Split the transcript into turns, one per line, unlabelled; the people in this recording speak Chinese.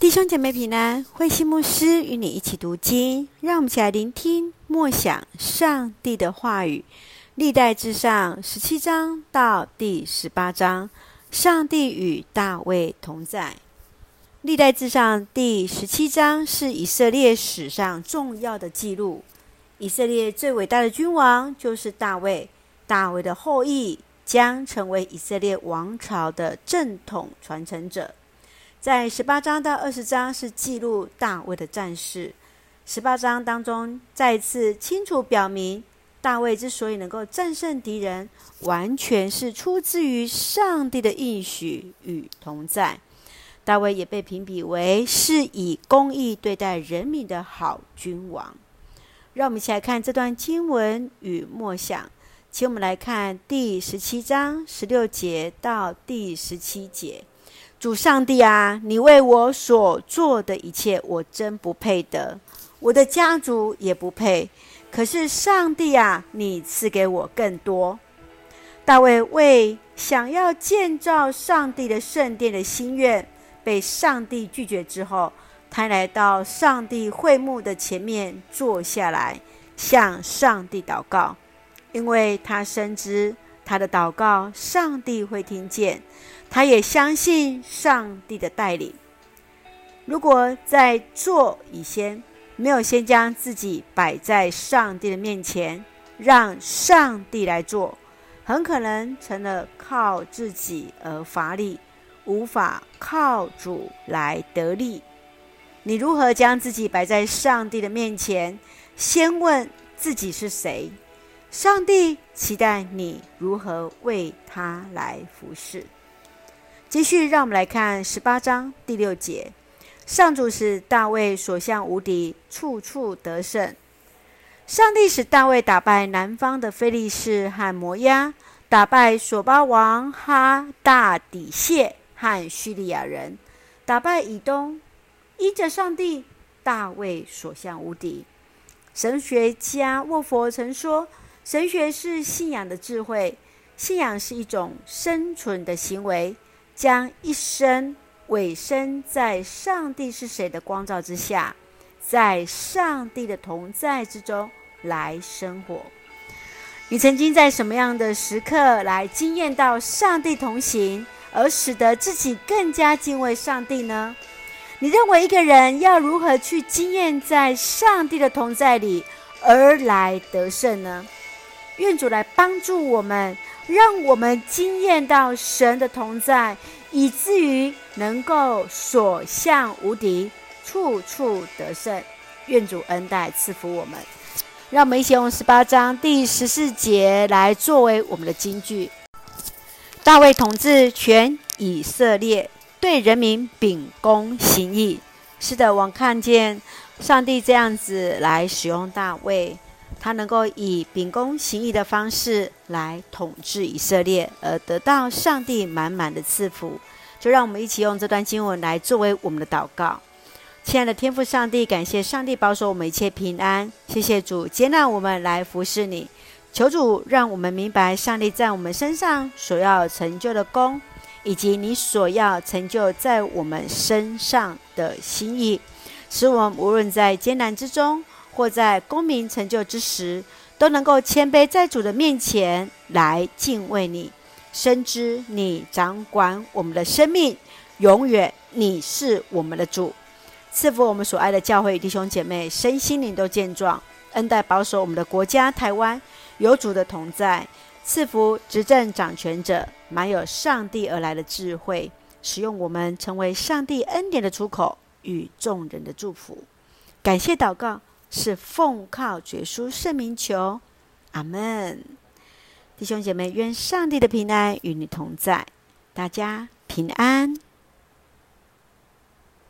弟兄姐妹平安，慧馨牧师与你一起读经，让我们一起来聆听默想上帝的话语。历代志上十七章到第十八章，上帝与大卫同在。历代志上第十七章是以色列史上重要的记录。以色列最伟大的君王就是大卫，大卫的后裔将成为以色列王朝的正统传承者。在十八章到二十章是记录大卫的战事。十八章当中再次清楚表明，大卫之所以能够战胜敌人，完全是出自于上帝的应许与同在。大卫也被评比为是以公义对待人民的好君王。让我们一起来看这段经文与默想。请我们来看第十七章十六节到第十七节。主上帝啊，你为我所做的一切，我真不配得，我的家族也不配。可是上帝啊，你赐给我更多。大卫为想要建造上帝的圣殿的心愿被上帝拒绝之后，他来到上帝会幕的前面坐下来，向上帝祷告，因为他深知他的祷告，上帝会听见。他也相信上帝的带领。如果在做以前没有先将自己摆在上帝的面前，让上帝来做，很可能成了靠自己而乏力，无法靠主来得力。你如何将自己摆在上帝的面前？先问自己是谁？上帝期待你如何为他来服侍。继续，让我们来看十八章第六节。上主使大卫所向无敌，处处得胜。上帝使大卫打败南方的非利士和摩押，打败索巴王哈大底谢和叙利亚人，打败以东。依着上帝，大卫所向无敌。神学家沃佛曾说：“神学是信仰的智慧，信仰是一种生存的行为。”将一生委身在上帝是谁的光照之下，在上帝的同在之中来生活。你曾经在什么样的时刻来经验到上帝同行，而使得自己更加敬畏上帝呢？你认为一个人要如何去经验在上帝的同在里而来得胜呢？愿主来帮助我们。让我们惊艳到神的同在，以至于能够所向无敌，处处得胜。愿主恩待赐福我们。让我们一起用十八章第十四节来作为我们的金句：大卫统治全以色列，对人民秉公行义。是的，我看见上帝这样子来使用大卫。他能够以秉公行义的方式来统治以色列，而得到上帝满满的赐福。就让我们一起用这段经文来作为我们的祷告。亲爱的天父上帝，感谢上帝保守我们一切平安。谢谢主接纳我们来服侍你。求主让我们明白上帝在我们身上所要成就的功，以及你所要成就在我们身上的心意，使我们无论在艰难之中。或在功名成就之时，都能够谦卑在主的面前来敬畏你，深知你掌管我们的生命，永远你是我们的主。赐福我们所爱的教会弟兄姐妹，身心灵都健壮，恩待保守我们的国家台湾有主的同在。赐福执政掌权者，满有上帝而来的智慧，使用我们成为上帝恩典的出口与众人的祝福。感谢祷告。是奉靠主耶稣圣名求，阿门。弟兄姐妹，愿上帝的平安与你同在，大家平安。